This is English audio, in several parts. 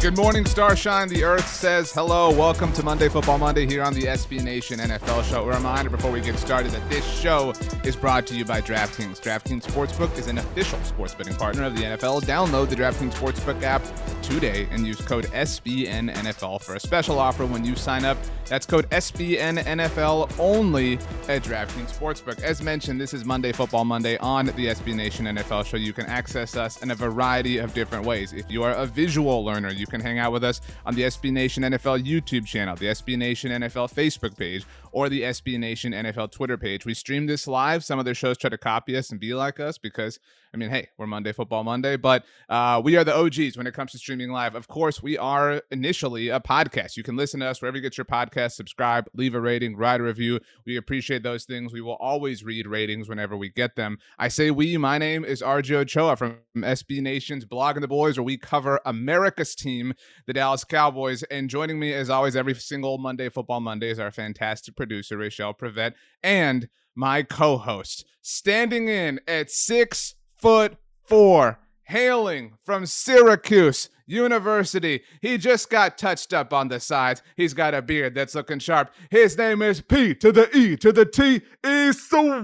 Good morning, Starshine. The Earth says hello. Welcome to Monday Football Monday here on the SB Nation NFL Show. A reminder before we get started that this show is brought to you by DraftKings. DraftKings Sportsbook is an official sports betting partner of the NFL. Download the DraftKings Sportsbook app today and use code SBNNFL for a special offer when you sign up. That's code SBNNFL only at DraftKings Sportsbook. As mentioned, this is Monday Football Monday on the SB Nation NFL Show. You can access us in a variety of different ways. If you are a visual learner, you can hang out with us on the SB Nation NFL YouTube channel, the SB Nation NFL Facebook page, or the SB Nation NFL Twitter page. We stream this live. Some other shows try to copy us and be like us because, I mean, hey, we're Monday Football Monday, but uh, we are the OGs when it comes to streaming live. Of course, we are initially a podcast. You can listen to us wherever you get your podcast, subscribe, leave a rating, write a review. We appreciate those things. We will always read ratings whenever we get them. I say we. My name is RJ Ochoa from SB Nation's Blogging the Boys, where we cover America's team, the Dallas Cowboys. And joining me, as always, every single Monday Football Monday is our fantastic producer, Rachel Prevet, and my co host, standing in at six foot four, hailing from Syracuse University. He just got touched up on the sides. He's got a beard that's looking sharp. His name is P to the E to the T is so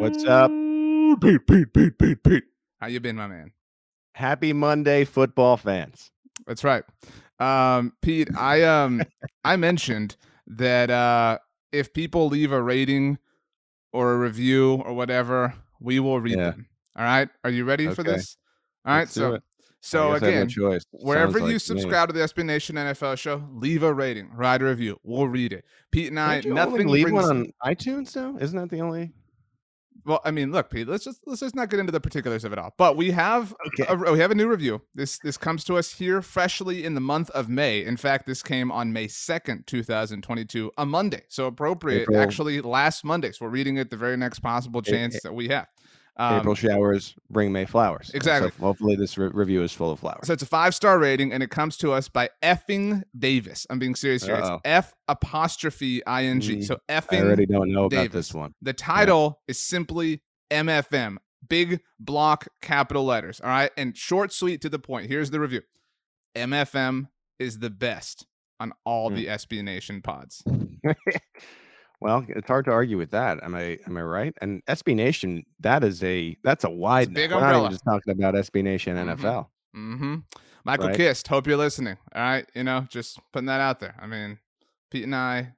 What's up? Pete, Pete, Pete, Pete, Pete. How you been, my man? Happy Monday, football fans. That's right. Um, Pete, I um I mentioned that uh if people leave a rating or a review or whatever, we will read Yeah. them. All right. Are you ready for this? All right. So it. so I guess I have no again, wherever Sounds you like to me. subscribe to the SB Nation NFL show, leave a rating, write a review. We'll read it. Pete and I, nothing leave brings. one on iTunes though? Isn't that the only? Well, I mean, look, Pete. Let's just let's just not get into the particulars of it all. But we have Okay. a, we have a new review. This this comes to us here freshly in the month of May. In fact, this came on May second, two thousand twenty-two, a Monday. So appropriate, April- actually, last Monday. So we're reading it the very next possible chance that we have. Um, April showers bring May flowers. And so exactly. hopefully, this re- review is full of flowers. So it's a five star rating, and it comes to us by effing Davis. I'm being serious here. It's Uh-oh. F apostrophe I N G. Mm, So effing. I already don't know about this one. The title is simply MFM, big block capital letters. All right, and short, sweet, to the point. Here's the review. MFM is the best on all Mm. the SB Nation pods. well, it's hard to argue with that. Am I am I right? And SB Nation, that is a that's a wide big net. We're not umbrella. even just talking about SB Nation Mhm. NFL. Mm-hmm. Michael Right. Kist, hope you're listening. All right, you know, just putting that out there. I mean, Pete and I,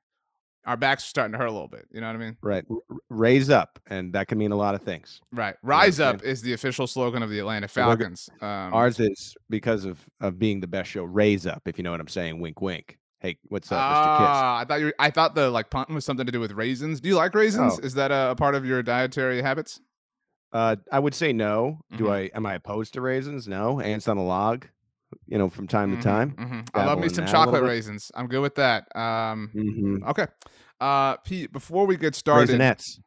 our backs are starting to hurt a little bit. You know what I mean? Right. Raise up, and that can mean a lot of things. Right. what I'm Rise up is the official slogan of the Atlanta So we're go- Falcons. Um, Ours is because of of being the best show. Raise up, if you know what I'm saying. Wink, wink. Hey, what's up, Mr. Kiss? Ah, I thought you. I thought the like punt was something to do with raisins. Do you like raisins? Oh. Is that a, a part of your dietary habits? Uh, I would say no. Do Mhm. I? Am I opposed to raisins? No. Ants on a log. You know, from time Mhm, to time. mhm. I love me some that a little chocolate raisins. I'm good with that. Um, Mm-hmm. okay. Uh, Pete, before we get started, Raisinets,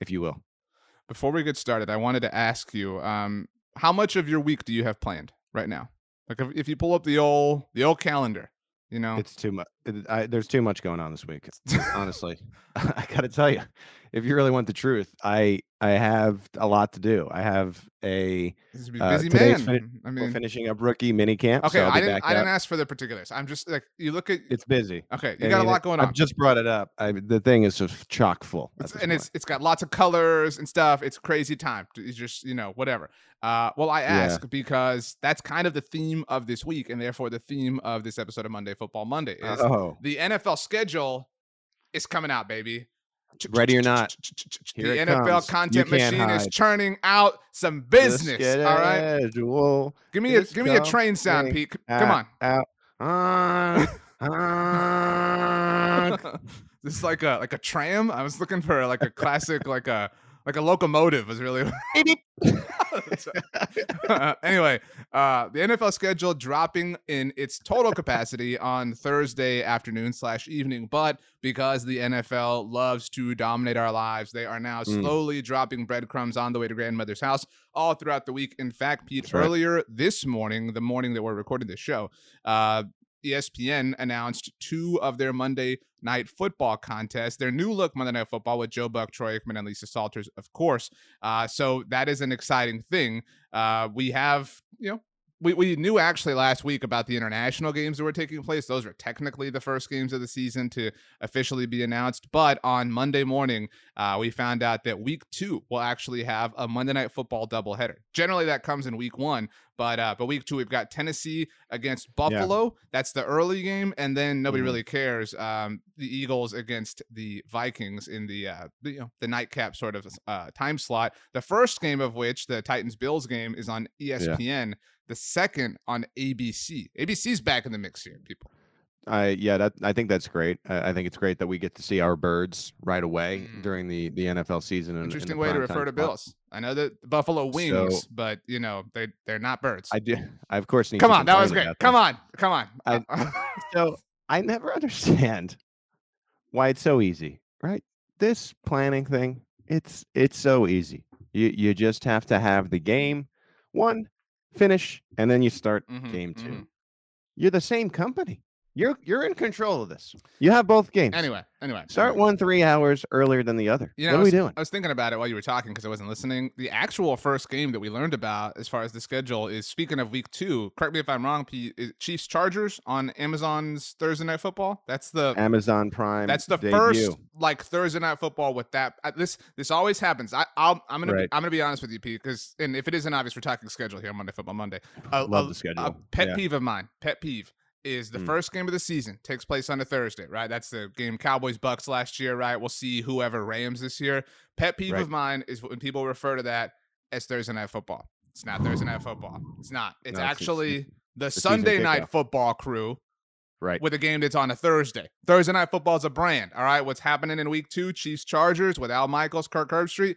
if you will. before we get started, I wanted to ask you, um, how much of your week do you have planned right now? Like, if, if you pull up the old the old calendar, You know, It's too much. There's too much going on this week. Honestly, I got to tell you, if you really want the truth, I I have a lot to do. I have a uh, busy man. fin- I we're mean, finishing up rookie mini camp. okay, so I didn't. I didn't ask for the particulars. I'm just like you look at. It's busy. Okay, you got a lot going on. I've just brought it up. I, the thing is just chock full. It's, and point. it's it's got lots of colors and stuff. It's crazy time. It's just you know whatever. Uh, well, I Yeah. ask because that's kind of the theme of this week, and therefore the theme of this episode of Monday Football Monday is oh, the NFL schedule is coming out, baby. Ready or not, the NFL comes. Content machine is churning out some business. All right, Schedule give me a give me a train sound, Pete. C- Come on. Out. Ah, ah. this is like a like a tram. I was looking for like a classic like a like a locomotive was really anyway, uh, the NFL schedule dropping in its total capacity on Thursday afternoon slash evening, but because the NFL loves to dominate our lives, they are now Mm. slowly dropping breadcrumbs on the way to grandmother's house all throughout the week. In fact, Pete, That's right. earlier this morning, the morning that we're recording this show, uh, ESPN announced two of their Monday night football contests. Their new look Monday Night Football with Joe Buck, Troy Aikman, and Lisa Salters, of course. Uh, so that is an exciting thing. Uh, we have, you know, we, we knew actually last week about the international games that were taking place. Those are technically the first games of the season to officially be announced. But on Monday morning, uh, we found out that week two will actually have a Monday Night Football doubleheader. Generally, that comes in week one, but uh, but week two we've got Tennessee against Buffalo. That's the early game, and then nobody Mhm. really cares. Um, the Eagles against the Vikings in the uh, the, you know the nightcap sort of uh, time slot. The first game of which the Titans Bills game is on ESPN. The second on ABC. ABC's back in the mix here, people. I yeah, that I think that's great. I, I think it's great that we get to see our birds right away Mm. during the the NFL season. in- in Interesting the way to refer to. Bills. I know that Buffalo wings, So- but you know they they're not birds. I do. I of course need. Come on, that was great. Come on, come on. I- So I never understand why it's so easy, right? This planning thing, it's it's so easy. You you just have to have the game one finish, and then you start Mhm, game 2 mhm. You're the same company. You're you're in control of this. You have both games. Anyway, anyway. start one three hours earlier than the other. You know, what are we doing? I was thinking about it while you were talking because I wasn't listening. The actual first game that we learned about as far as the schedule is speaking of week two. Correct me if I'm wrong, Chiefs Chargers on Amazon's Thursday Night Football. That's the Amazon Prime. That's the debut. first like Thursday night football with that. uh, This this always happens. I I'll, I'm gonna Right. be, I'm gonna be honest with you, Pete, because and if it isn't obvious, we're talking schedule here, on Monday Football Monday. A, Love a- the schedule. A pet Yeah. peeve of mine. Pet peeve is the Mm. first game of the season takes place on a Thursday, right? That's the game Cowboys Bucks last year, right? We'll see whoever Rams this year. Pet peeve Right. of mine is when people refer to that as Thursday night football. It's not Thursday night football. It's not. It's No, it's- actually the season Sunday night kickoff. football crew Right. with a game that's on a Thursday. Thursday night football is a brand. All right. What's happening in week two? Chiefs Chargers with Al Michaels, Kirk Herbstreit.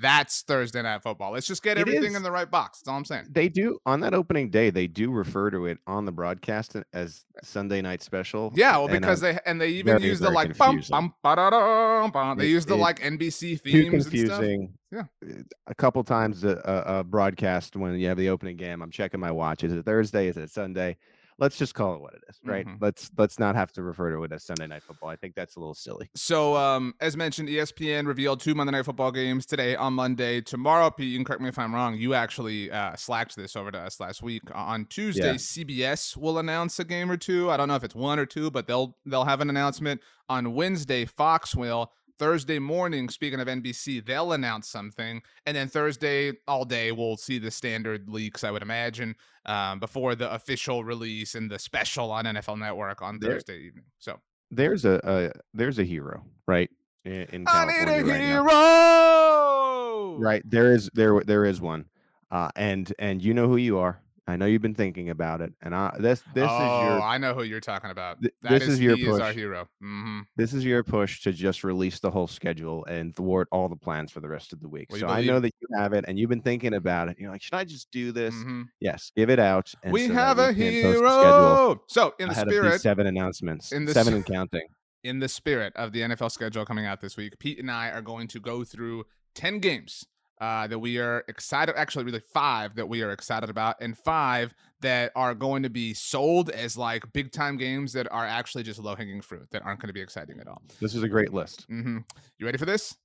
That's Thursday night football. Let's just get It everything is. in the right box. That's all I'm saying. They do on that opening day. They do refer to it on the broadcast as Sunday night special. Yeah, well, and, because uh, they and they even very, use the like bum bum bum. They It- use the it- like NBC too themes and stuff. confusing. Yeah. Uh, a couple times a, a, a broadcast when you have the opening game. I'm checking my watch. Is it Thursday? Is it Sunday? Let's just call it what it is, right? Mhm. Let's let's not have to refer to it as Sunday night football. I think that's a little silly. So, um, as mentioned, ESPN revealed two Monday Night Football games today on Monday. Tomorrow, Pete, you can correct me if I'm wrong. You actually uh, slacked this over to us last week. On Tuesday, Yeah. CBS will announce a game or two. I don't know if it's one or two, but they'll they'll have an announcement. On Wednesday, Fox will. Thursday morning, speaking of NBC, they'll announce something, and then Thursday all day we'll see the standard leaks. I would imagine um, before the official release and the special on NFL Network on There- Thursday evening. So There's a, a there's a hero, right? In, in I need a right now. hero. Right. There is there there is one. Uh and and you know who you are. I know you've been thinking about it. And I this this oh, is your I know who you're talking about. Th- That this is is your he is our push. hero. hmm this is your push to just release the whole schedule and thwart all the plans for the rest of the week. Well, so I know that you have it and you've been thinking about it. You're like, should I just do this? hmm Yes, give it out. and We so have a we can post the schedule hero. So, in the spirit, seven announcements, in the seven and counting. in the spirit of the NFL schedule coming out this week, Pete and I are going to go through ten games uh, that we are excited. Actually, really five that we are excited about, and five that are going to be sold as like big time games that are actually just low hanging fruit that aren't going to be exciting at all. This is a great list. Mm-hmm. You ready for this?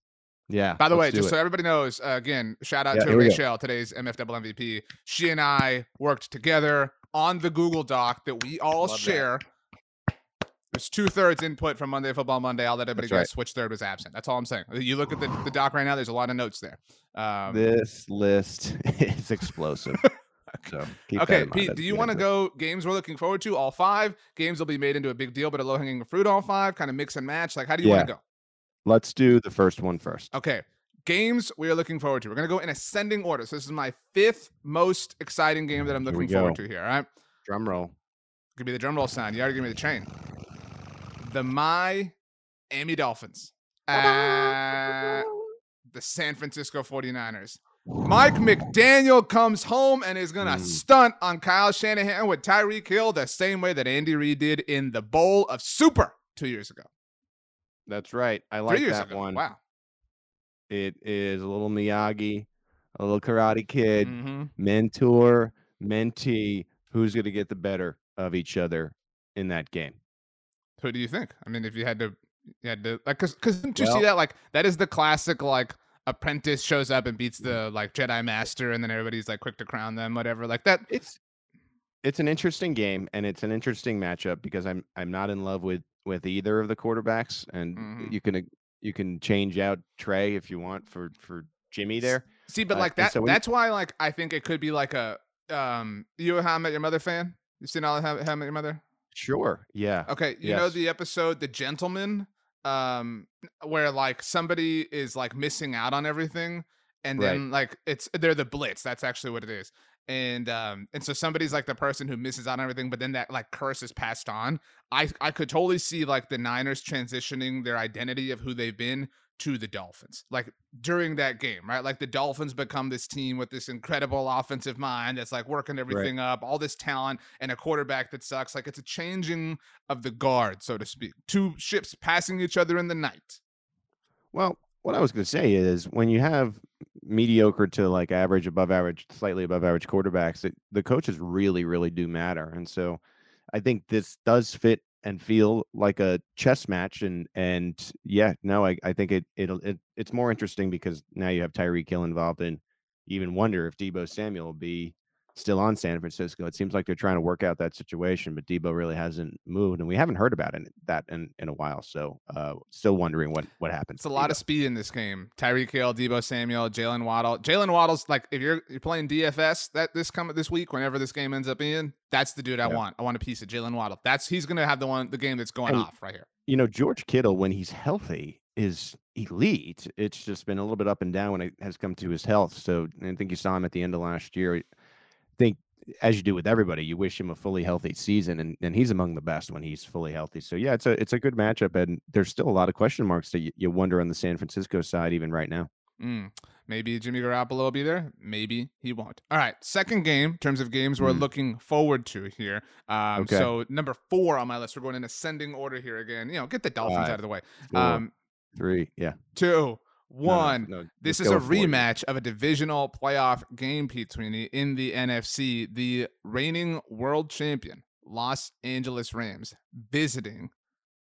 Yeah. By the way, just it. so everybody knows, uh, again, shout out Yeah, to here we go. Rachel, today's MFW MVP. She and I worked together on the Google Doc that we all Love that. There's two thirds input from Monday Football Monday. I'll let everybody That's right. guess which third was absent. That's all I'm saying. You look at the, the doc right now. There's a lot of notes there. Um, this list is explosive. So keep that okay, Pete, do you want to go games we're looking forward to? All five games will be made into a big deal, but a low hanging fruit. All five, kind of mix and match. Like, how do you want to go? Let's do the first one first. Okay. Games we are looking forward to. We're going to go in ascending order. So this is my fifth most exciting game that I'm looking forward to here. All right. Drum roll. Give me the drum roll sound. You already give me the chain. The Miami Dolphins. at the San Francisco 49ers. Mike McDaniel comes home and is going to Mm. stunt on Kyle Shanahan with Tyreek Hill the same way that Andy Reid did in the Bowl of Super two years ago. That's right. I Three like years that ago. one. Wow. It is a little Miyagi, a little Karate Kid, hmm mentor, mentee. Who's going to get the better of each other in that game? Who do you think? I mean, if you had to, you had to like, cause, cause didn't you see that? Like, that is the classic like apprentice shows up and beats the like Jedi Master, and then everybody's like quick to crown them, whatever. Like that. It's it's an interesting game and it's an interesting matchup because I'm I'm not in love with with either of the quarterbacks and Mhm. you can you can change out Trey if you want for for Jimmy there. See, but Uh, like and that. so that's why like I think it could be like a um. You a How I Met Your Mother fan? You seen all of How, How I Met Your Mother? Sure. Yeah. Okay, you know the episode The Gentleman, um, where like somebody is like missing out on everything, and Right. then like it's they're the Blitz. That's actually what it is. And um, and so somebody's like the person who misses out on everything, but then that like curse is passed on. I I could totally see like the Niners transitioning their identity of who they've been to the Dolphins. Like during that game, right? Like the Dolphins become this team with this incredible offensive mind that's like working everything up, all this talent, and a quarterback that sucks. Like it's a changing of the guard, so to speak. Two ships passing each other in the night. Well, what I was going to say is when you have mediocre to like average, above average, slightly above average quarterbacks, it, the coaches really, really do matter. And so I think this does fit and feel like a chess match. And and yeah, no, I, I think it it'll it, it's more interesting because now you have Tyreek Hill involved, and you even wonder if Deebo Samuel will be still on San Francisco. It seems like they're trying to work out that situation, but Deebo really hasn't moved, and we haven't heard about it, that in, in a while. So, uh, still wondering what what happens. It's a lot of speed in this game. Tyreek Hill, Deebo Samuel, Jaylen Waddle. Jaylen Waddle's like if you're you're playing DFS that this come this week, whenever this game ends up being, that's the dude I Yeah. want. I want a piece of Jaylen Waddle. That's he's gonna have the one the game that's going And- off right here. you know, George Kittle, when he's healthy, is elite. It's just been a little bit up and down when it has come to his health. So I think you saw him at the end of last year. I think, as you do with everybody, you wish him a fully healthy season, and, and he's among the best when he's fully healthy. So yeah, it's a it's a good matchup, and there's still a lot of question marks that you, you wonder on the San Francisco side even right now. Mm, maybe Jimmy Garoppolo will be there. Maybe he won't. All right, second game in terms of games we're Mm. looking forward to here. Um, Okay. So number four on my list. We're going in ascending order here again. You know, get the Dolphins Five, out of the way. Four, Um, three, yeah, two, No, no, one. no, This is a rematch of a divisional playoff game, Pete Sweeney, in the NFC. The reigning world champion, Los Angeles Rams, visiting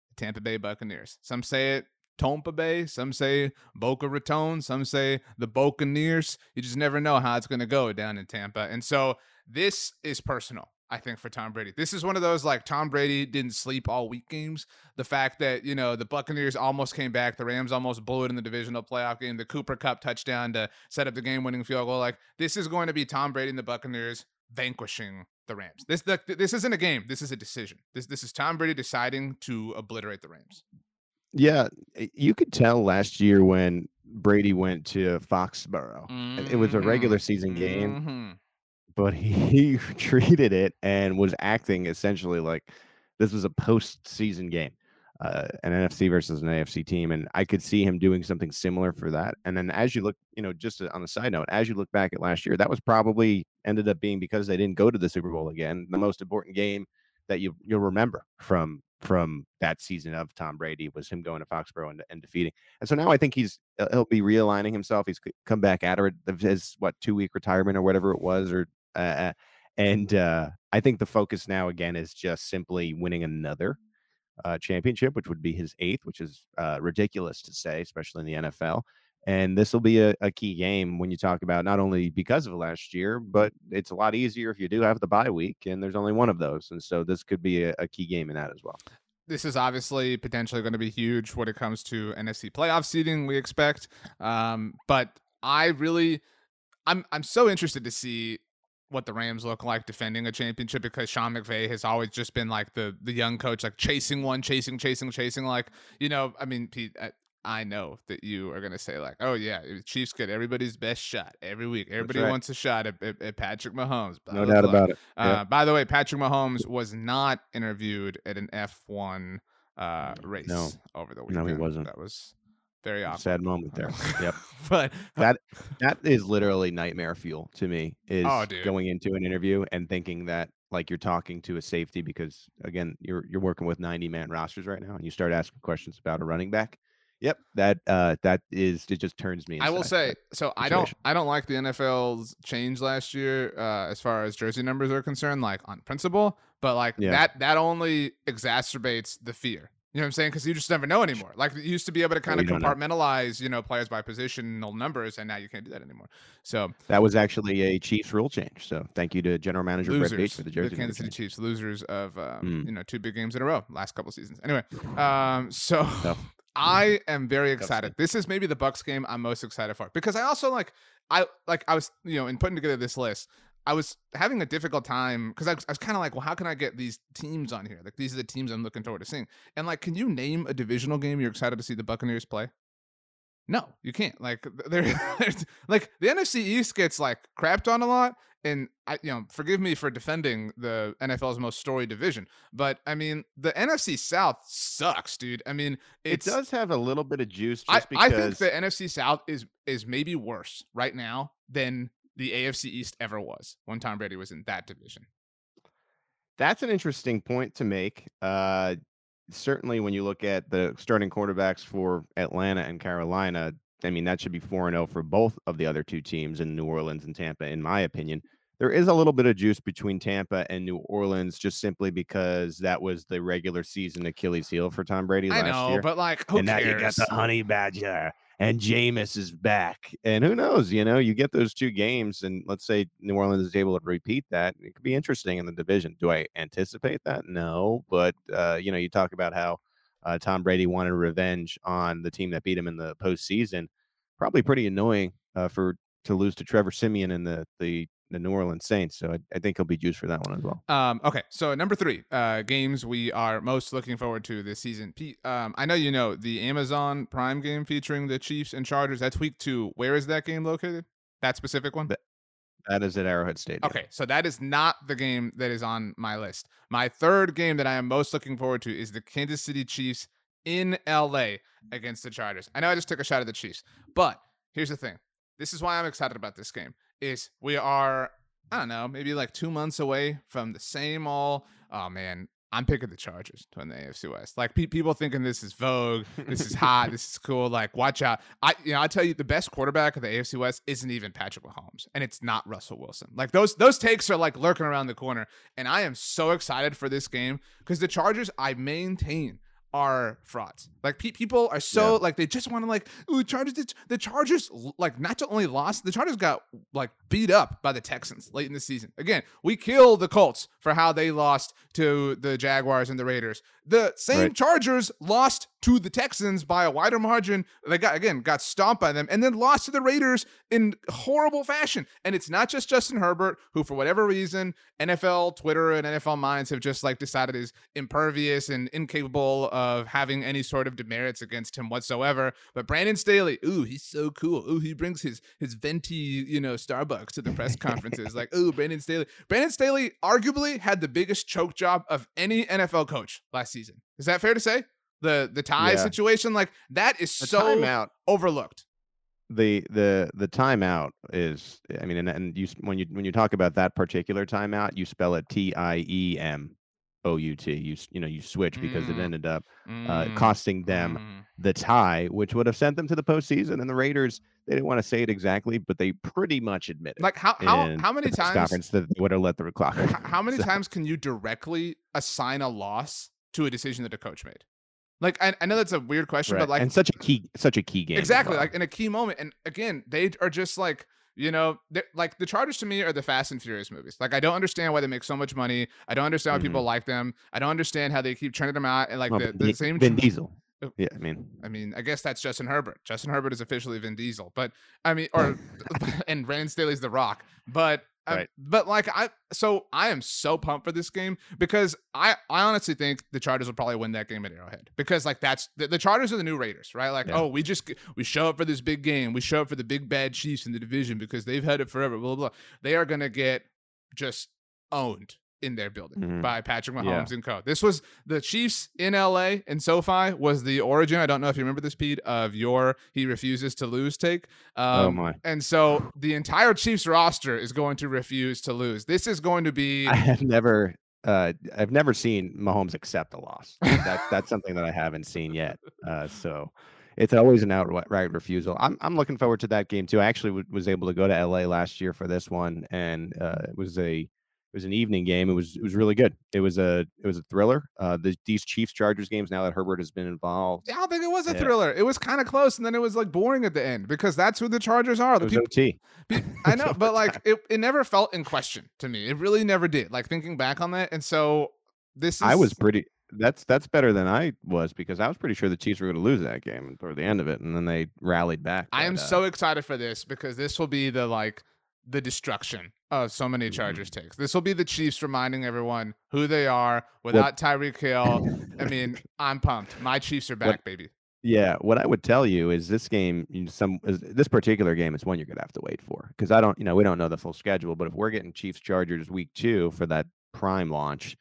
the Tampa Bay Buccaneers. Some say it Tampa Bay, some say Boca Raton, some say the Buccaneers. You just never know how it's going to go down in Tampa. And so this is personal. I think for Tom Brady. This is one of those like Tom Brady didn't sleep all week games. The fact that, you know, the Buccaneers almost came back, the Rams almost blew it in the divisional playoff game, the Cooper Kupp touchdown to set up the game winning field goal. Like this is going to be Tom Brady and the Buccaneers vanquishing the Rams. This the, this isn't a game. This is a decision. This this is Tom Brady deciding to obliterate the Rams. Yeah, you could tell last year when Brady went to Foxborough. and It was a regular season game. Mhm. But he treated it and was acting essentially like this was a postseason game, uh, an NFC versus an AFC team, and I could see him doing something similar for that. And then as you look, you know, just on a side note, as you look back at last year, that was probably ended up being because they didn't go to the Super Bowl again, the most important game that you you'll remember from from that season of Tom Brady was him going to Foxborough and, and defeating. And so now I think he's he'll be realigning himself. He's come back out of his what two week retirement or whatever it was, or uh, and uh, I think the focus now again is just simply winning another uh, championship, which would be his eighth, which is uh, ridiculous to say, especially in the NFL. And this will be a, a, key game when you talk about not only because of last year, but it's a lot easier if you do have the bye week, and there's only one of those. And so this could be a, a key game in that as well. This is obviously potentially going to be huge when it comes to NFC playoff seeding. We expect, um, but I really, I'm I'm so interested to see what the Rams look like defending a championship because Sean McVay has always just been like the the young coach, like chasing one, chasing, chasing, chasing. Like you know, I mean, Pete, I know that you are going to say like, "Oh yeah, Chiefs get everybody's best shot every week. Everybody right. wants a shot at, at, at Patrick Mahomes." Blah, no blah, doubt blah. about it. Uh, By the way, Patrick Mahomes was not interviewed at an F1 uh, race no. over the weekend. No, he wasn't. That was very awkward. sad moment there. yep. but that that is literally nightmare fuel to me. Is oh, going into an interview and thinking that like you're talking to a safety because again you're you're working with 90 man rosters right now and you start asking questions about a running back Yep, that uh that is it just turns me. I will say so I don't I don't like the NFL's change last year uh as far as jersey numbers are concerned like on principle, but like yeah. that that only exacerbates the fear. You know what I'm saying? Because you just never know anymore. Like you used to be able to kind of compartmentalize, know. you know, players by positional numbers, and now you can't do that anymore. So that was actually a Chiefs rule change. So thank you to General Manager losers, Brett Bates for the jersey. The Kansas City Chiefs, losers of um, mm. you know two big games in a row, last couple seasons. Anyway, um, so no. I am very excited. This is maybe the Bucks game I'm most excited for because I also like I like I was you know in putting together this list. I was having a difficult time because I, I, was kind of like, well, how can I get these teams on here? Like these are the teams I'm looking forward to seeing. And like, can you name a divisional game you're excited to see the Buccaneers play? No, you can't. Like, they're, like the NFC East gets like crapped on a lot, and I, you know, forgive me for defending the NFL's most storied division, but I mean, the NFC South sucks, dude. I mean, it does have a little bit of juice. I, because... I think the NFC South is is maybe worse right now than the AFC East ever was when Tom Brady was in that division. That's an interesting point to make. Uh, certainly, when you look at the starting quarterbacks for Atlanta and Carolina, I mean, that should be 4 0 for both of the other two teams in New Orleans and Tampa, in my opinion. There is a little bit of juice between Tampa and New Orleans just simply because that was the regular season Achilles heel for Tom Brady I last know, year. but like, who and cares? now you got the honey badger and Jameis is back. And who knows, you know, you get those two games and let's say New Orleans is able to repeat that. It could be interesting in the division. Do I anticipate that? No. But, uh, you know, you talk about how uh, Tom Brady wanted revenge on the team that beat him in the postseason probably pretty annoying uh, for to lose to Trevor Siemian in the the the New Orleans Saints. So I, I, think he'll be juiced for that one as well. Um, okay, so number three, uh, games we are most looking forward to this season. Pete, um, I know you know the Amazon Prime game featuring the Chiefs and Chargers. That's week two. Where is that game located? That specific one. That, that is at Arrowhead Stadium. Okay, so that is not the game that is on my list. My third game that I am most looking forward to is the Kansas City Chiefs in LA against the Chargers. I know I just took a shot at the Chiefs, but here's the thing. This is why I'm excited about this game. Is we are I don't know maybe like two months away from the same all. Oh man, I'm picking the Chargers to win the AFC West. Like pe- people thinking this is vogue, this is hot, this is cool. Like watch out. I you know I tell you the best quarterback of the AFC West isn't even Patrick Mahomes, and it's not Russell Wilson. Like those those takes are like lurking around the corner, and I am so excited for this game because the Chargers I maintain are frauds. Like pe- people are so yeah. like they just want to like ooh Chargers. The Chargers like not to only lost, the Chargers got like beat up by the Texans late in the season. Again, we kill the Colts for how they lost to the Jaguars and the Raiders. The same right. Chargers lost to the Texans by a wider margin. They got again got stomped by them and then lost to the Raiders in horrible fashion. And it's not just Justin Herbert, who for whatever reason NFL Twitter and NFL minds have just like decided is impervious and incapable of having any sort of demerits against him whatsoever. But Brandon Staley, ooh, he's so cool. Ooh, he brings his his venti, you know, Starbucks to the press conferences. like, ooh, Brandon Staley. Brandon Staley arguably had the biggest choke job of any NFL coach last season. Is that fair to say? The the tie yeah. situation, like that is the so timeout. overlooked. The the the timeout is, I mean, and, and you when you when you talk about that particular timeout, you spell it T I E M OUT. You you know you switch because it Mm. ended up uh, Mm, costing them mm. the tie, which would have sent them to the postseason. And the Raiders they didn't want to say it exactly, but they pretty much admitted Like how how how many times conference that they would have let the clock. h- how many So- times can you directly assign a loss to a decision that a coach made? Like I, I know that's a weird question, Right. but like and such a key such a key game. exactly like in a key moment and again they are just like you know like the chargers to me are the fast and furious movies like i don't understand why they make so much money i don't understand why people mm-hmm. like them i don't understand how they keep turning them out and like Well, the, the Di- same Vin Diesel. Oh. Yeah, I mean, i mean i guess that's justin herbert justin herbert is officially vin diesel but i mean or and brandon staley's the rock but um, Right. but like I, so I am so pumped for this game because I, I honestly think the Chargers will probably win that game at Arrowhead because like that's the, the Chargers are the new Raiders, right? Like, Yeah. oh, we just we show up for this big game, we show up for the big bad Chiefs in the division because they've had it forever. Blah blah. blah. They are gonna get just owned in their building Mhm. by Patrick Mahomes Yeah. and co. This was the Chiefs in LA and SoFi was the origin. I don't know if you remember this, Pete, of your he refuses to lose take. Um, oh my. and so the entire Chiefs roster is going to refuse to lose. This is going to be I have never uh I've never seen Mahomes accept a loss. That that's something that I haven't seen yet. Uh so it's always an outright refusal. I'm I'm looking forward to that game too. I actually w- was able to go to LA last year for this one and uh it was a it was an evening game. It was it was really good. It was a it was a thriller. Uh the, these Chiefs Chargers games now that Herbert has been involved. I don't think it was a Yeah. thriller. It was kind of close, and then it was like boring at the end because that's who the Chargers are. The people, OT. I know, but like it, it never felt in question to me. It really never did. Like thinking back on that, and so this is I was pretty that's that's better than I was because I was pretty sure the Chiefs were going to lose that game toward the end of it, and then they rallied back. I am uh, so excited for this because this will be the like the destruction of so many. Chargers mm-hmm. takes. This will be the Chiefs reminding everyone who they are without Tyreek Hill. I mean, I'm pumped. My Chiefs are back, baby. Yeah, what I would tell you is this game, you know, some this particular game is one you're gonna have to wait for because I don't, you know, we don't know the full schedule, but if we're getting Chiefs Chargers week two for that prime launch,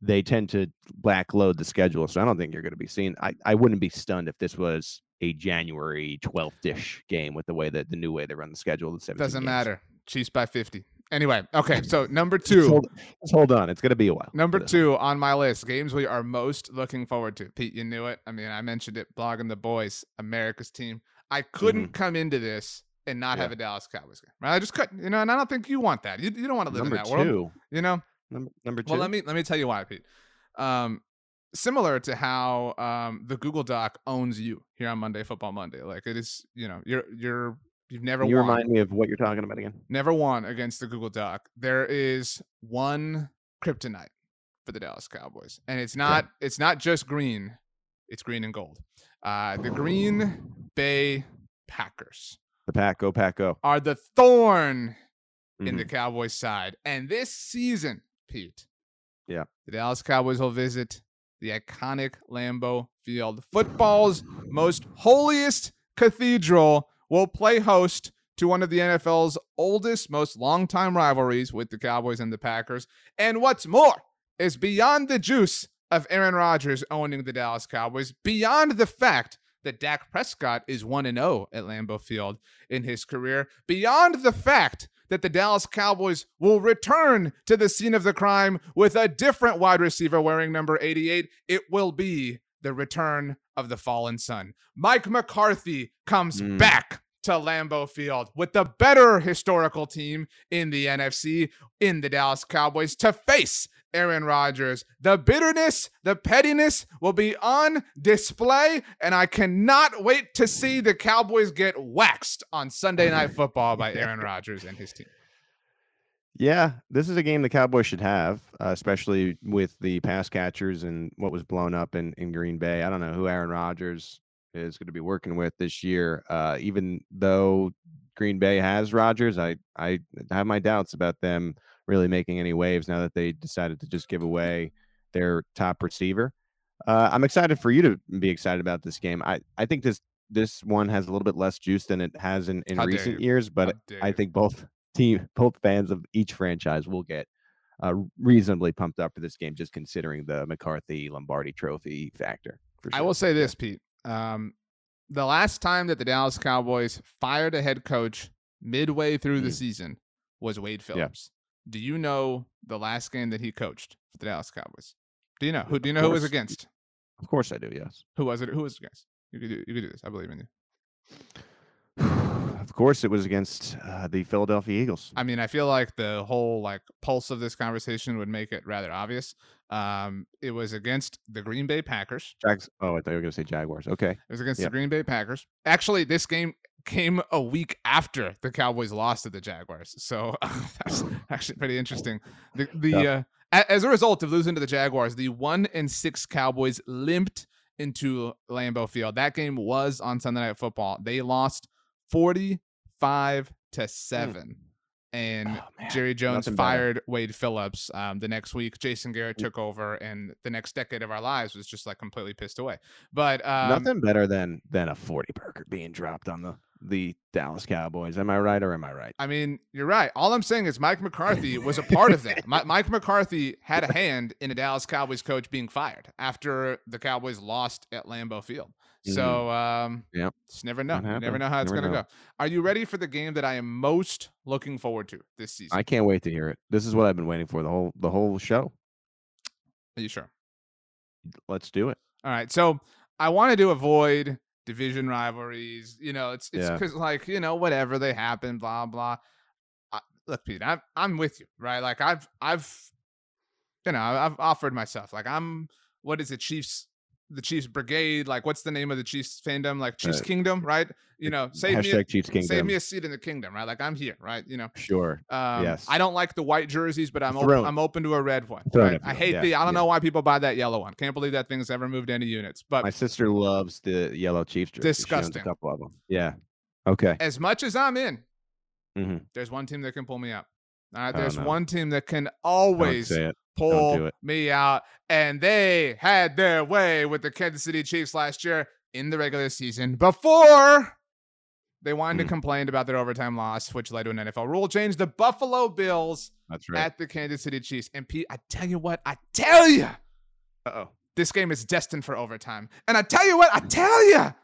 they tend to backload the schedule, so I don't think you're gonna be seeing. I I wouldn't be stunned if this was a January 12th ish game with the way that the new way they run the schedule. The 17 Doesn't games. matter. Chiefs by 50. Anyway, okay. So number Just two. hold, just hold on, it's gonna be a while. Number two on my list, games we are most looking forward to. Pete, you knew it. I mean, I mentioned it, blogging the boys, America's team. I couldn't come into this and not have Mm-hmm. A Dallas Cowboys game. Right? I just couldn't, you know, and I don't think you want that. You, you don't want to live number in that two. world. You know? Number number two. Well, let me let me tell you why, Pete. Um, similar to how um the Google Doc owns you here on Monday Football Monday. Like it is, you know, you're you're you've never you won remind me of what you're talking about again? never won against the Google Doc. There is one kryptonite for the Dallas Cowboys, and it's not it's not just green; it's green and gold. Uh, the Green Bay Packers The pack, go pack, go. are the thorn in Mhm. the Cowboys' side, and this season, Pete, Yeah. the Dallas Cowboys will visit the iconic Lambeau Field, football's most holiest cathedral. Will play host to one of the NFL's oldest, most longtime rivalries with the Cowboys and the Packers. And what's more is beyond the juice of Aaron Rodgers owning the Dallas Cowboys, beyond the fact that Dak Prescott is 1 0 at Lambeau Field in his career, beyond the fact that the Dallas Cowboys will return to the scene of the crime with a different wide receiver wearing number 88, it will be the return of the fallen son. Mike McCarthy comes Mm. back to Lambeau Field with the better historical team in the NFC in the Dallas Cowboys to face Aaron Rodgers. The bitterness, the pettiness will be on display, and I cannot wait to see the Cowboys get waxed on Sunday Night Football by Aaron Rodgers and his team. Yeah, this is a game the Cowboys should have, uh, especially with the pass catchers and what was blown up in, in Green Bay. I don't know who Aaron Rodgers is going to be working with this year. Uh, even though Green Bay has Rodgers, I, I have my doubts about them really making any waves now that they decided to just give away their top receiver. Uh, I'm excited for you to be excited about this game. I, I think this this one has a little bit less juice than it has in, in How recent years, but I think both team both fans of each franchise will get uh, reasonably pumped up for this game, just considering the McCarthy Lombardi Trophy factor. For I will say this, Pete. Um, the last time that the Dallas Cowboys fired a head coach midway through the Mm. season was Wade Phillips. Do you know the last game that he coached for the Dallas Cowboys? Do you know who? Do you know who was against? Of course I do. Yes. Who was it? Who was it against? You could do. You could do this. I believe in you. of course, it was against uh, the Philadelphia Eagles. I mean, I feel like the whole like pulse of this conversation would make it rather obvious. Um, it was against the Green Bay Packers. Jags. Oh, I thought you were going to say Jaguars. Okay. It was against Yep. the Green Bay Packers. Actually, this game came a week after the Cowboys lost to the Jaguars. So that's actually pretty interesting. The the uh, as a result of losing to the Jaguars, the one and six Cowboys limped into Lambeau Field. That game was on Sunday Night Football. They lost forty five to seven. And Oh. Jerry Jones Nothing better. fired Wade Phillips um, the next week. Jason Garrett took over, and the next decade of our lives was just like completely pissed away. But um, Nothing better than than a forty burger being dropped on the the Dallas Cowboys. Am I right or am I right? I mean, you're right. All I'm saying is Mike McCarthy was a part of that. Mi- Mike McCarthy had a hand in a Dallas Cowboys coach being fired after the Cowboys lost at Lambeau Field. So, um, Mm-hmm. Just never know. Never know how it's going to go. Are you ready for the game that I am most looking forward to this season? I can't wait to hear it. This is what I've been waiting for the whole the whole show. Are you sure? Let's do it. All right. So I wanted to avoid division rivalries. You know, it's it's Yeah. because like you know whatever they happen, blah blah. I, look, Pete, I'm I'm with you, right? Like I've I've you know I've offered myself. Like I'm what is it, Chiefs? The Chiefs Brigade, like what's the name of the Chiefs fandom? Like Chiefs Uh, Kingdom, right? You know, save me, a, Chiefs Kingdom. save me a seat in the kingdom, right? Like I'm here, right? You know, Sure. um, Yes. I don't like the white jerseys, but I'm open, I'm open to a red one. Right? I hate Yeah, the. I don't yeah. know why people buy that yellow one. Can't believe that thing's ever moved any units. But My sister loves the yellow Chiefs jersey. She owns Disgusting. A couple of them. Yeah. Okay. as much as I'm in, Mhm. there's one team that can pull me up. All right, Oh, there's one team that can always pull do me out, and they had their way with the Kansas City Chiefs last year in the regular season before they wanted Mm. complained about their overtime loss, which led to an NFL rule change. The Buffalo Bills That's right. at the Kansas City Chiefs, and Pete, I tell you what, I tell you, oh. this game is destined for overtime, and I tell you what, I tell you.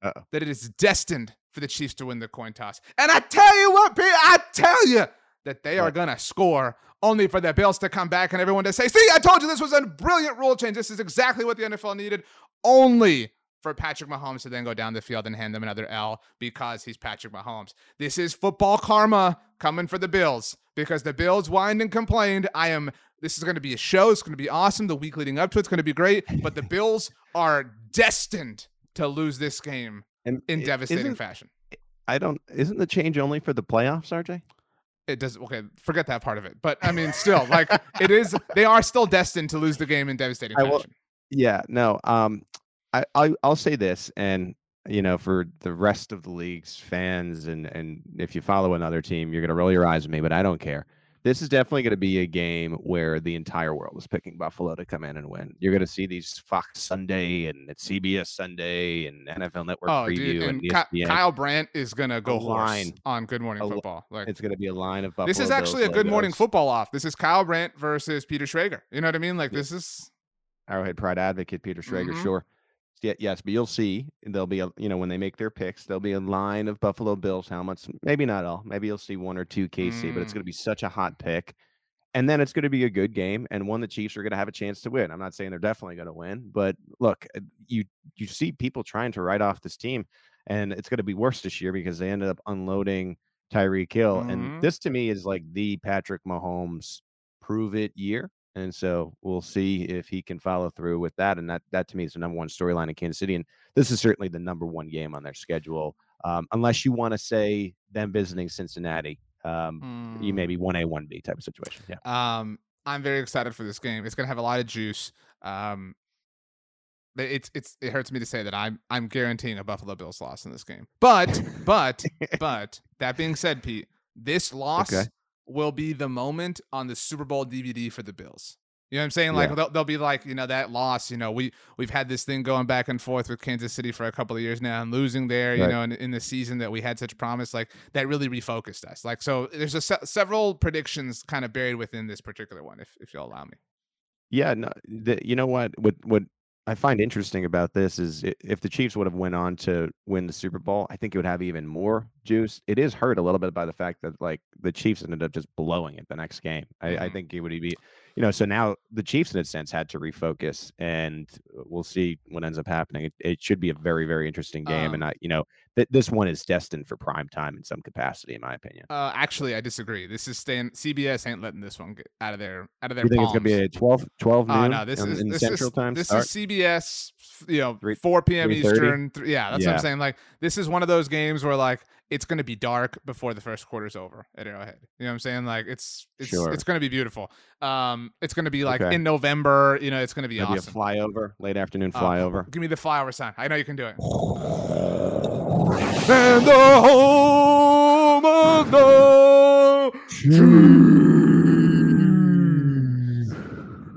That it is destined for the Chiefs to win the coin toss. And I tell you what, Pete, I tell you that they are going to score only for the Bills to come back and everyone to say, see, I told you this was a brilliant rule change. This is exactly what the NFL needed. Only for Patrick Mahomes to then go down the field and hand them another L because he's Patrick Mahomes. This is football karma coming for the Bills because the Bills whined and complained. I am. This is going to be a show. It's going to be awesome. The week leading up to it's going to be great. But the Bills are destined to lose this game And in devastating fashion. I don't. Isn't the change only for the playoffs, RJ? It does okay. Forget that part of it. But I mean, still, like it is. They are still destined to lose the game in devastating fashion. Yeah. No. Um. I, I I'll say this, and you know, for the rest of the league's fans, and and if you follow another team, you're gonna roll your eyes at me, but I don't care. This is definitely going to be a game where the entire world is picking Buffalo to come in and win. You're going to see these Fox Sunday and CBS Sunday and NFL Network Oh, preview dude, and, and Ky- Kyle Brandt is gonna go A horse line. on Good Morning A Football. Like It's going to be a line of Buffalo. this is actually a Good Morning. Football off. This is Kyle Brandt versus Peter Schrager. You know what I mean? Like Yeah. this is Arrowhead Pride advocate Peter Schrager, Mhm. sure. Yeah, yes, but you'll see there'll be a you know when they make their picks, there'll be a line of Buffalo Bills helmets. Maybe not all. Maybe you'll see one or two KC, but it's Mm. going to be such a hot pick. And then it's going to be a good game and one the Chiefs are going to have a chance to win. I'm not saying they're definitely going to win, but look, uh, you you see people trying to write off this team, and it's going to be worse this year because they ended up unloading Tyreek Hill, Mhm. and this to me is like the Patrick Mahomes prove it year. And so we'll see if he can follow through with that. And that that to me is the number one storyline in Kansas City. And this is certainly the number one game on their schedule. Um, unless you want to say them visiting Cincinnati, um, you mm. maybe one A, one B type of situation. Yeah. Um, I'm very excited for this game. It's gonna have a lot of juice. Um, it's it's it hurts me to say that I'm I'm guaranteeing a Buffalo Bills loss in this game. But but but that being said, Pete, this loss Okay. Will be the moment on the Super Bowl DVD for the Bills. You know what I'm saying? Like Yeah. they'll, they'll be like, you know, that loss. You know, we we've had this thing going back and forth with Kansas City for a couple of years now, and losing there, you Right. know, in, in the season that we had such promise, like that really refocused us. Like, so there's a se- several predictions kind of buried within this particular one, if if you'll allow me. Yeah, no, the, you know what? What what I find interesting about this is if the Chiefs would have went on to win the Super Bowl, I think it would have even more juice. It is hurt a little bit by the fact that like the Chiefs ended up just blowing it the next game. I, I Mhm. think it would be, you know, so now the Chiefs, in a sense, had to refocus, and we'll see what ends up happening. It, it should be a very, very interesting game, Um, and I, you know, th- this one is destined for prime time in some capacity, in my opinion. Uh, actually, I disagree. This is staying. CBS ain't letting this one get out of their out of their. You think it's gonna be a 12, 12 Oh noon no, this in, is in this Central is, Time This start? is CBS. You know, Three- 4 p.m. 3:30? Eastern. Th- yeah, that's what I'm saying. Like, this is one of those games where like it's gonna be dark before the first quarter's over at Arrowhead. You know what I'm saying? Like, it's it's Sure. it's gonna be beautiful. Um, it's gonna be like Okay. in November. You know, it's gonna be Maybe awesome. a flyover, late afternoon Uh, flyover. give me the flyover sign. I know you can do it. And the home of the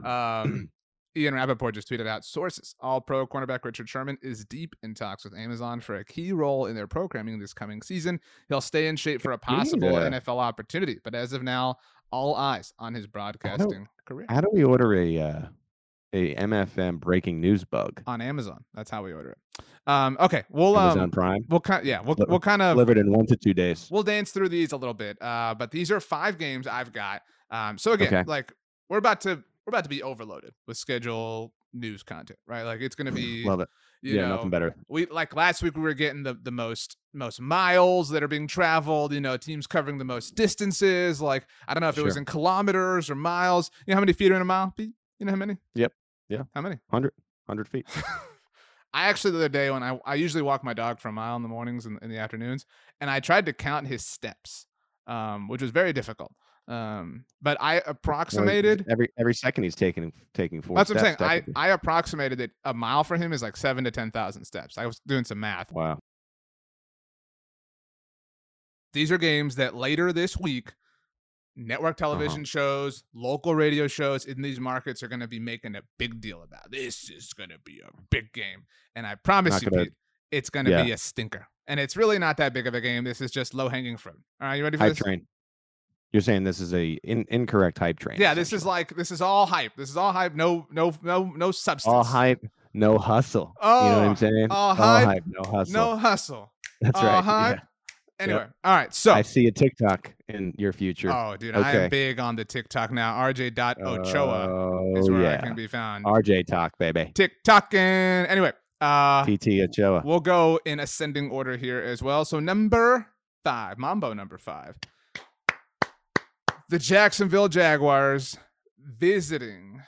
Um, Ian Rapoport just tweeted out sources. All pro cornerback Richard Sherman is deep in talks with Amazon for a key role in their programming this coming season. He'll stay in shape for a possible Yeah. NFL opportunity, but as of now, all eyes on his broadcasting career How do we order a uh, a MFM breaking news bug? on Amazon. That's how we order it. Um, okay, we'll Amazon um, Prime we'll kind yeah, we'll we'll kind of delivered in one to two days. we'll dance through these a little bit. Uh, but these are five games I've got. Um, so again, Okay. like we're about to we're about to be overloaded with schedule news content, right? Like it's gonna be Love it. you yeah, know, nothing better. we like last week we were getting the the most most miles that are being traveled you know teams covering the most distances like i don't know if it was in kilometers or miles you know how many feet are in a mile you know how many Yep. Yeah. how many 100, 100 feet. i actually the other day when i i usually walk my dog for a mile in the mornings and in the afternoons and i tried to count his steps um which was very difficult um but i approximated every every second he's taking taking four. that's what i'm saying I. I approximated that a mile for him is like seven to ten thousand steps i was doing some math wow. these are games that later this week network Uh-huh. television shows local radio shows in these markets are going to be making a big deal about this is going to be a big game and i promise Not you gonna- Pete, it's going to Yeah. be a stinker and it's really not that big of a game this is just low hanging fruit all right you ready for Hype this train. You're saying this is a in, incorrect hype train. yeah this is like this is all hype this is all hype no no no no substance all hype, no hustle. Oh, you know what Oh, I'm saying? all hype, no hustle. no hustle That's all right. hype. yeah. Anyway all right so I see a TikTok in your future. oh dude I am big on the tiktok now rj.ochoa Oh, is where yeah. i can be found RJ talk, baby. TikToking. Anyway, uh, PT Ochoa. we'll go in ascending order here as well. So number five, Mambo number five, the Jacksonville Jaguars visiting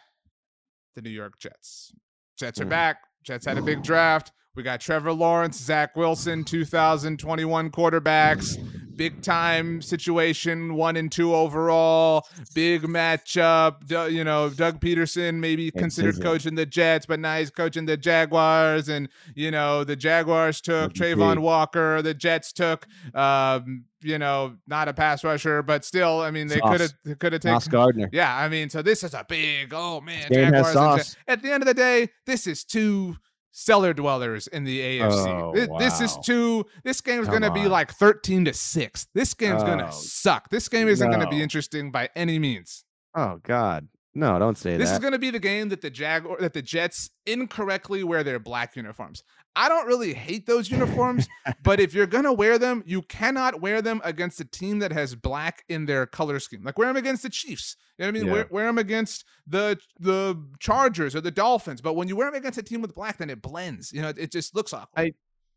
the New York Jets. Jets are Mm. back. Jets had a big draft. We got Trevor Lawrence, Zach Wilson, 2021 quarterbacks. Big time situation, one and two overall. Big matchup. You know, Doug Pederson maybe considered coaching the Jets, but now he's coaching the Jaguars. And you know, the Jaguars took. Travon Walker. The Jets took, um, you know, not a pass rusher, but still, I mean, they could have could have taken. Moss Gardner. Yeah, I mean, so this is a big. Oh man, Jaguars. and At the end of the day, this is two cellar dwellers in the AFC. Oh, Thi- This is wow. two. This game is gonna be like thirteen to six. This game's gonna Oh, suck. This game isn't gonna be interesting by any means. Oh God. No, don't say that. This is going to be the game that the Jag or that the Jets incorrectly wear their black uniforms. I don't really hate those uniforms, but if you're going to wear them, you cannot wear them against a team that has black in their color scheme. Like wear them against the Chiefs. You know what I mean? Yeah. Wear, wear them against the the Chargers or the Dolphins. But when you wear them against a team with black, then it blends. You know, it, it just looks awkward. I-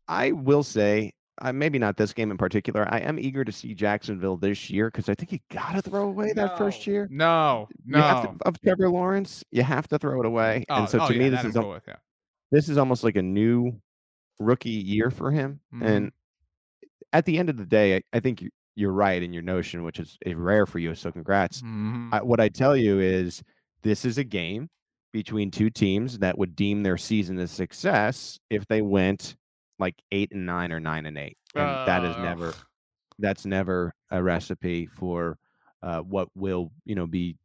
I will say, uh, maybe not this game in particular. I am eager to see Jacksonville this year because I think you got to throw away that first year. No, have to- no. of Trevor Lawrence, you have to throw it away. Oh, and so oh, to yeah, me, this is al- with, yeah. this is almost like a new rookie year for him. Mhm. And at the end of the day, I, I think you, you're right in your notion, which is rare for you. So congrats. Mhm. I, what I tell you is this is a game between two teams that would deem their season a success if they went like eight and nine or nine and eight. And that is never that's never a recipe for uh, what will you know be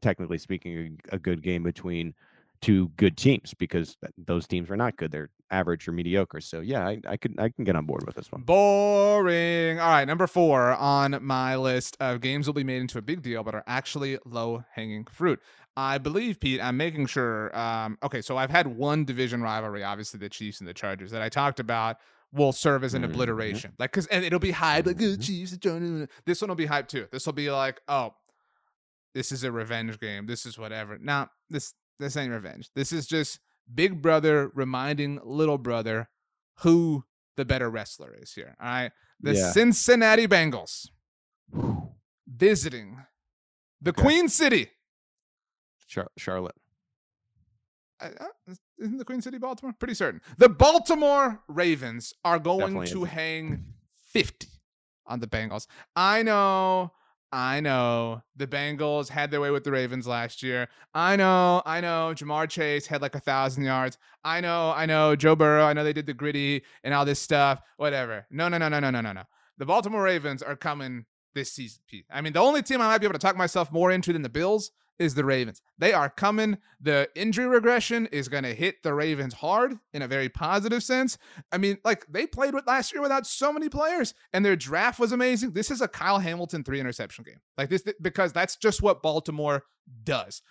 technically speaking a, a good game between two good teams because th- those teams are not good they're average or mediocre so yeah I, I could i can get on board with this one Boring. All right, number four on my list of games will be made into a big deal, but are actually low hanging fruit. I believe, Pete, I'm making sure. Um, okay, so I've had one division rivalry, obviously the Chiefs and the Chargers, that I talked about will serve as an Mhm. obliteration. Like, cause and it'll be hyped, like, oh. Chiefs, the Chargers. This one will be hyped too. This will be like, oh, this is a revenge game. This is whatever. Nah, this this ain't revenge. This is just big brother reminding little brother who the better wrestler is here. All right. The Yeah. Cincinnati Bengals visiting the Okay. Queen City. Char- Charlotte. Uh, isn't the Queen City Baltimore? Pretty certain. The Baltimore Ravens are going Definitely to isn't. hang 50 on the Bengals. I know, I know the Bengals had their way with the Ravens last year. I know, I know Ja'Marr Chase had like a thousand yards. I know, I know Joe Burrow. I know they did the gritty and all this stuff. Whatever. No, no, no, no, no, no, no, no. The Baltimore Ravens are coming this season, Pete. I mean, the only team I might be able to talk myself more into than the Bills is the Ravens. They are coming. The injury regression is going to hit the Ravens hard in a very positive sense. I mean, like they played with last year without so many players, and their draft was amazing. This is a Kyle Hamilton three interception game, like this because that's just what Baltimore does.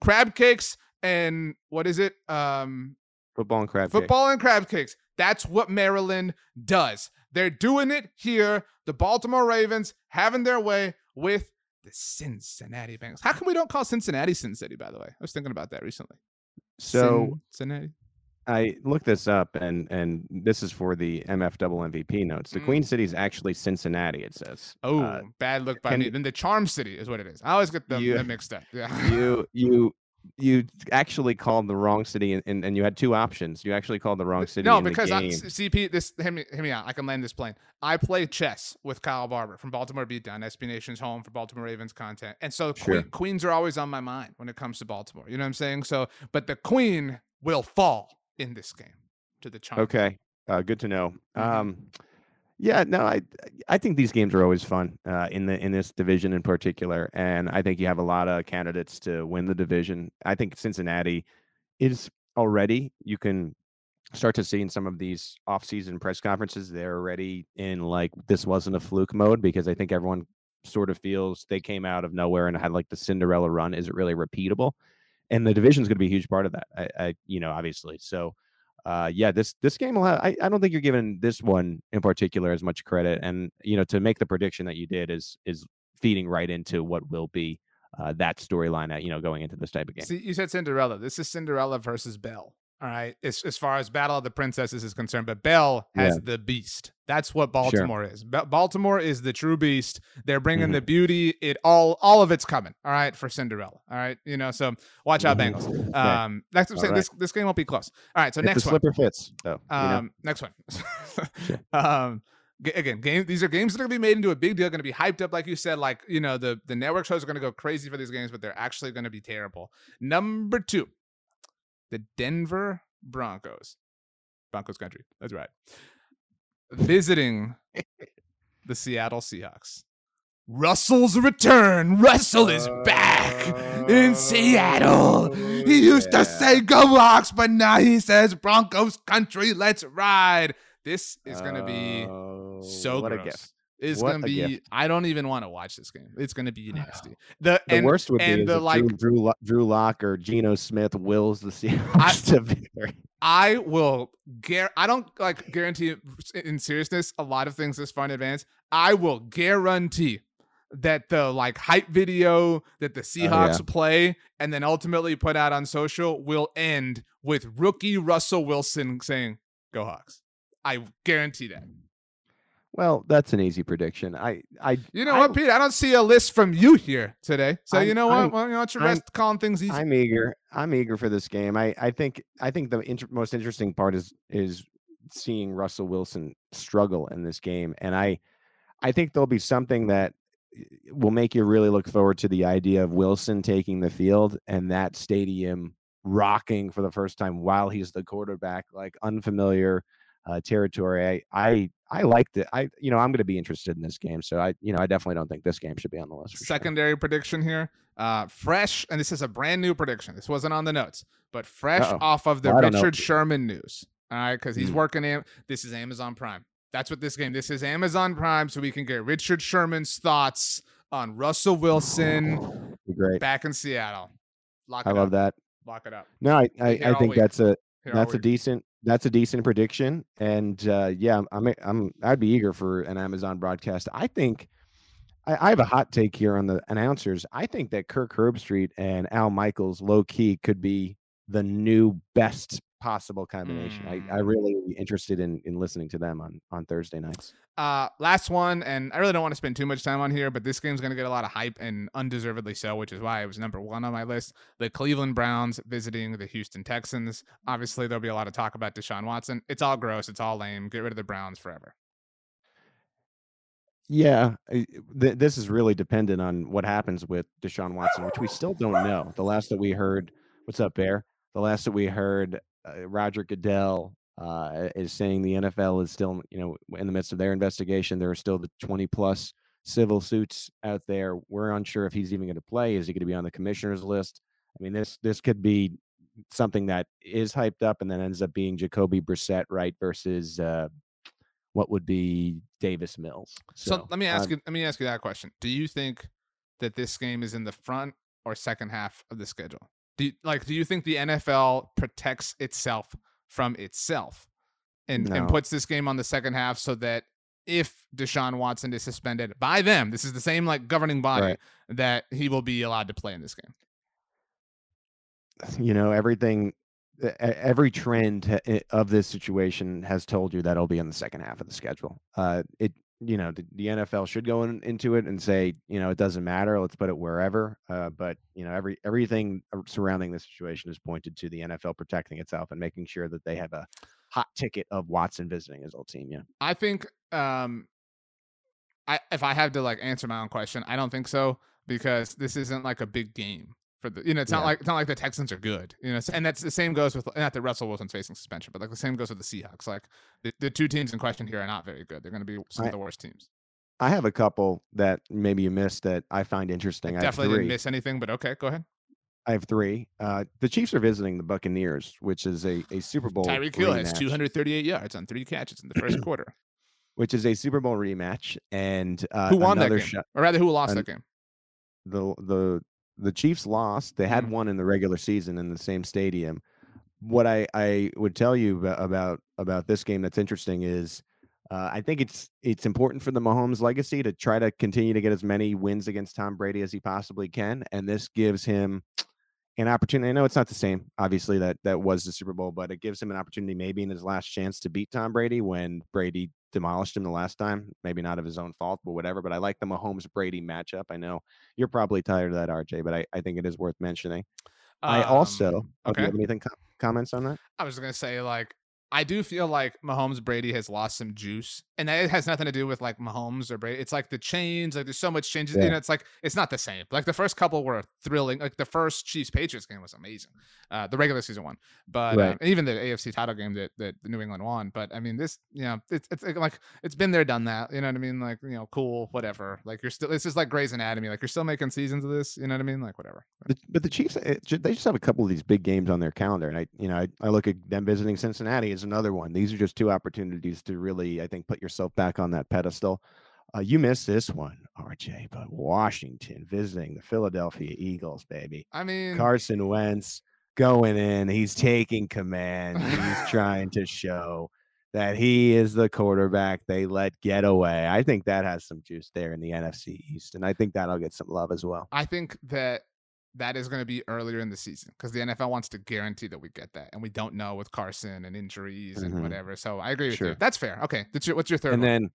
Crab cakes and what is it? Um, Football and crab. Football and crab cakes. That's what Maryland does. They're doing it here. The Baltimore Ravens having their way with the Cincinnati Bengals. How come we don't call Cincinnati Cincinnati, by the way? I was thinking about that recently. So Cincinnati. I looked this up, and and this is for the MF double MVP notes. The Mm. Queen City is actually Cincinnati. It says. Oh, Uh, bad look by can me. Then the Charm City is what it is. I always get them, You- them mixed up. Yeah. you you you actually called the wrong city, and, and, and you had two options. You actually called the wrong city. no, because I, CP, this hear me, hear me out. I can land this plane. I play chess with Kyle Barber from Baltimore Beatdown, SB Nation's home for Baltimore Ravens content, and so Sure. queen, queens are always on my mind when it comes to Baltimore. You know what I'm saying? So, but the queen will fall in this game to the charm. Okay, uh, good to know. Mhm. Um, yeah, no, I I think these games are always fun uh, in the in this division in particular, and I think you have a lot of candidates to win the division. I think Cincinnati is already you can start to see in some of these off-season press conferences they're already in like this wasn't a fluke mode because I think everyone sort of feels they came out of nowhere and had like the Cinderella run. Is it really repeatable? And the division is going to be a huge part of that. I, I you know, obviously. So uh, yeah, this this game will have. I, I don't think you're giving this one in particular as much credit, and you know to make the prediction that you did is is feeding right into what will be uh, that storyline you know going into this type of game. See, you said Cinderella. This is Cinderella versus Belle. All right, as, as far as Battle of the Princesses is concerned, but Bell has Yeah. the beast. That's what Baltimore is. Ba- Baltimore is the true beast. They're bringing Mhm. the beauty. It all, all of it's coming. All right, for Cinderella. All right, you know. So watch out, Mhm. Bengals. Okay. Um, next, All saying this this game won't be close. All right, so if next the one. slipper fits, though. you know? Um, next one. Sure. um, again, game. These are games that are going to be made into a big deal. Going to be hyped up, like you said. Like you know, the the network shows are going to go crazy for these games, but they're actually going to be terrible. Number two, the Denver Broncos, Broncos country. That's right. Visiting the Seattle Seahawks. Russell's return. Russell is back in Seattle. Oh, he used to say go Hawks, but now he says Broncos country, let's ride. This is going to be Oh, so what gross. a gift. It's What going to be gift. I don't even want to watch this game. It's going to be nasty. The The and, worst would be is the like Drew, Drew, Drew Lock or Geno Smith wills the Seahawks to victory. I will gar- I don't like guarantee in seriousness a lot of things this far in advance. I will guarantee that the like hype video that the oh, Seahawks play and then ultimately put out on social will end with rookie Russell Wilson saying "Go Hawks." I guarantee that. Well, that's an easy prediction. I, I, You know I- what, Pete? I don't see a list from you here today. So I'm- you know what? I'm- well, you know what? Your I'm- rest calling things easy. I'm eager. I'm eager for this game. I, I think I think the inter- most interesting part is is seeing Russell Wilson struggle in this game, and I I think there'll be something that eh, will make you really look forward to the idea of Wilson taking the field and that stadium rocking for the first time while he's the quarterback, like unfamiliar uh, territory. I I I liked it. I you know I'm going to be interested in this game, so I you know I definitely don't think this game should be on the list. For sure. Secondary prediction here. Uh, fresh, and this is a brand new prediction. This wasn't on the notes, but fresh Uh-oh. off of the Well, I don't know. Richard Sherman news. All right, because he's Mm. working. Am- this is Amazon Prime. That's what this game. This is Amazon Prime, so we can get Richard Sherman's thoughts on Russell Wilson great. back in Seattle. Lock it I love up. that. Lock it up. No, I I, I think week. that's a Here, that's a decent that's a decent prediction, and uh, yeah, I'm I'm I'd be eager for an Amazon broadcast. I think I, I have a hot take here on the announcers. I think that Kirk Herbstreit and Al Michaels low key could be the new best possible combination. I, I Mm. really interested in in listening to them on on Thursday nights. Uh, last one, and I really don't want to spend too much time on here, but this game's going to get a lot of hype and undeservedly so, which is why it was number one on my list. The Cleveland Browns visiting the Houston Texans. Obviously, there'll be a lot of talk about Deshaun Watson. It's all gross. It's all lame. Get rid of the Browns forever. Yeah, th- this is really dependent on what happens with Deshaun Watson, which we still don't know. The last that we heard, what's up, Bear? The last that we heard, Roger Goodell uh, is saying the NFL is still, you know, in the midst of their investigation. There are still the 20 plus civil suits out there. We're unsure if he's even going to play. Is he going to be on the commissioner's list? I mean, this this could be something that is hyped up and then ends up being Jacoby Brissett, right, versus uh, what would be Davis Mills. So, let me ask um, you. Let me ask you that question. Do you think that this game is in the front or second half of the schedule? Do you, like? Do you think the NFL protects itself from itself and and puts this game on the second half so that if Deshaun Watson is suspended by them, this is the same like governing body Right. that he will be allowed to play in this game. you know everything every trend of this situation has told you that it'll be in the second half of the schedule uh it you know the, the nfl should go in, into it and say you know it doesn't matter let's put it wherever uh but you know every everything surrounding the situation is pointed to the nfl protecting itself and making sure that they have a hot ticket of watson visiting his old team yeah. I think um I if I had to like answer my own question, I don't think so because this isn't like a big game for the you know it's not Yeah. like it's not like the Texans are good you know and that's the same goes with not that Russell Wilson's facing suspension but like the same goes with the Seahawks like the, the two teams in question here are not very good they're going to be some I- of the worst teams i have a couple that maybe you missed that i find interesting I definitely three. didn't miss anything but okay go ahead I have three. Uh, the Chiefs are visiting the Buccaneers, which is a, a Super Bowl. Tyreek Hill has 238 yards on three catches in the first quarter which is a Super Bowl rematch, and uh, who won that game shot. or rather who lost an- that game The the the Chiefs lost. They had Mhm. one in the regular season in the same stadium. What I I would tell you about about, about this game that's interesting is. Uh, I think it's it's important for the Mahomes legacy to try to continue to get as many wins against Tom Brady as he possibly can, and this gives him an opportunity. I know it's not the same, obviously that that was the Super Bowl, but it gives him an opportunity maybe in his last chance to beat Tom Brady when Brady demolished him the last time. Maybe not of his own fault, but whatever. But I like the Mahomes Brady matchup. I know you're probably tired of that, RJ, but I, I think it is worth mentioning. I also Um, oh, do okay you have anything com- comments on that? I was gonna say, like, I do feel like Mahomes Brady has lost some juice, and that has nothing to do with like Mahomes or Brady. It's like the change, like there's so much changes. You know, it's like it's not the same. Like the first couple were thrilling. Like the first Chiefs Patriots game was amazing, uh, the regular season one, but Right. um, even the AFC title game that that the New England won. But I mean, this, you know, it's it's like it's been there, done that. You know what I mean? Like you know, cool, whatever. Like you're still. This is like Grey's Anatomy. Like you're still making seasons of this. You know what I mean? Like whatever. But the Chiefs, it, they just have a couple of these big games on their calendar, and I, you know, I, I look at them visiting Cincinnati as another one. These are just two opportunities to really, I think, put yourself back on that pedestal. Uh, you missed this one, RJ, but Washington visiting the Philadelphia Eagles, baby. I mean, Carson Wentz going in, he's taking command. He's trying to show that he is the quarterback they let get away. I think that has some juice there in the NFC East, and I think that'll get some love as well. I think that that is going to be earlier in the season because the NFL wants to guarantee that we get that, and we don't know with Carson and injuries and Mhm. whatever. So I agree with you. That's fair. Okay, that's your, what's your third and one? then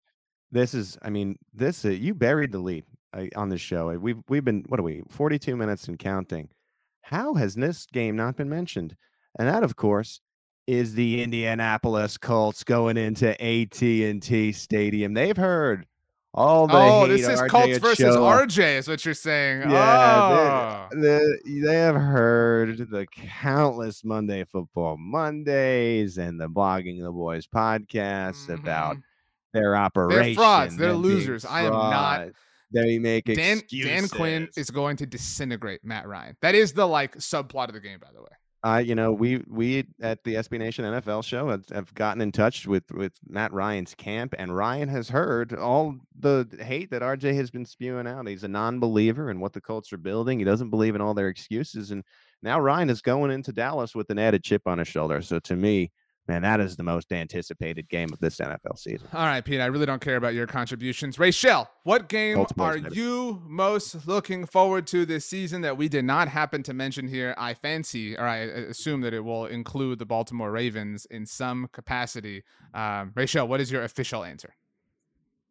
this is i mean this uh, you buried the lead uh, on this show we've we've been what are we 42 minutes and counting how has this game not been mentioned and that of course is the indianapolis colts going into at&t stadium they've heard all the oh, this is RJ Colts versus. RJ, is what you're saying. Yeah, oh. the, they have heard the countless Monday Football Mondays and the Blogging the Boys podcast about Mhm. their operation. They're frauds. They're losers. I am not- They make Dan excuses. Dan Quinn is going to disintegrate Matt Ryan. That is the like subplot of the game, by the way. I, you know, we we at the SB Nation NFL show have, have gotten in touch with with Matt Ryan's camp, and Ryan has heard all the hate that RJ has been spewing out. He's a non-believer in what the Colts are building. He doesn't believe in all their excuses, and now Ryan is going into Dallas with an added chip on his shoulder. So to me, man, that is the most anticipated game of this NFL season. All right, Pete. I really don't care about your contributions. Rachel, what game Baltimore's are better. you most looking forward to this season that we did not happen to mention here? I fancy, or I uh, assume that it will include the Baltimore Ravens in some capacity. Um, Rachel, what is your official answer?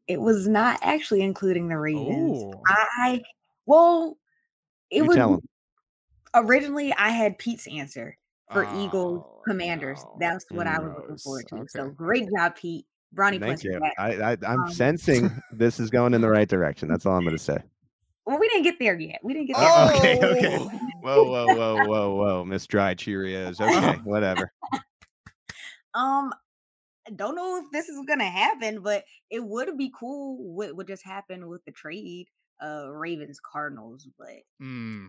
It was not actually including the Ravens. Ooh. I well, it You was tell 'em. originally I had Pete's answer for Eagles Oh, Commanders. That's what I was looking forward to. So great job, Pete. Brownie Thank you. I, I, I'm Um, sensing this is going in the right direction. That's all I'm going to say. Well, we didn't get there yet. We didn't get there. Oh, okay, okay. Oh! Whoa, whoa, whoa, whoa, whoa, Miss Dry Cheerios. Okay, whatever. Um, I don't know if this is gonna happen, but it would be cool what what just happened with the trade, uh, Ravens Cardinals. But Mm,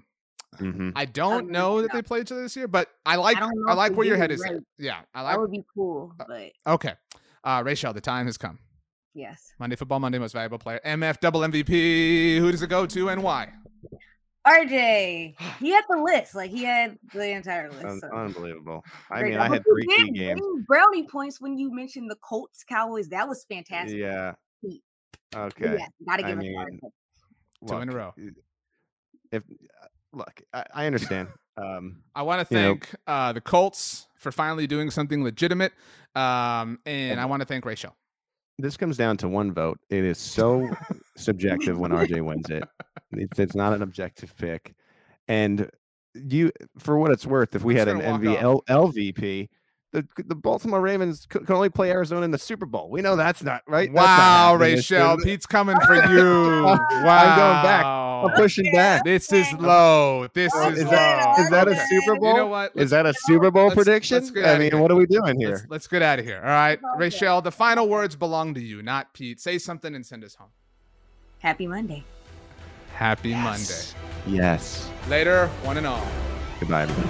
hmm I don't really know that they play each other this year, but I like don't I like where your head is. right. Yeah, I like. that would be cool. uh, Okay, uh, Rachel, the time has come. yes, Monday Football Monday Most Valuable Player, MF Double MVP. Who does it go to and why? RJ, he had the list. Like he had the entire list. Un- so unbelievable. I great mean, job. I had three did key games. brownie points when you mentioned the Colts Cowboys. That was fantastic. Yeah. Okay. Yeah, gotta I give it mean, to RJ. Two in a row. If uh, look, I, I understand. Um, I want to You know- thank uh, the Colts for finally doing something legitimate, um, and I want to thank Rachel. this comes down to one vote. It is so subjective when RJ wins it. It's, it's not an objective pick. And you, for what it's worth, if we had an gonna LVP, the the Baltimore Ravens could, could only play Arizona in the Super Bowl. We know that's not right. Not Wow, Rachel. Pete's coming for you. wow, I'm going back. I'm pushing back. This is low. This Oh, is Is low. that is that a Okay. Super You Bowl? know what? Is that a Super Bowl let's- let's prediction? I mean, here. what are we doing here? Let's, let's get out of here. All right, Okay. Rachel. The final words belong to you, not Pete. Say something and send us home. Happy Monday. Happy Yes. Monday. Yes. Later, one and all. Goodbye, everybody.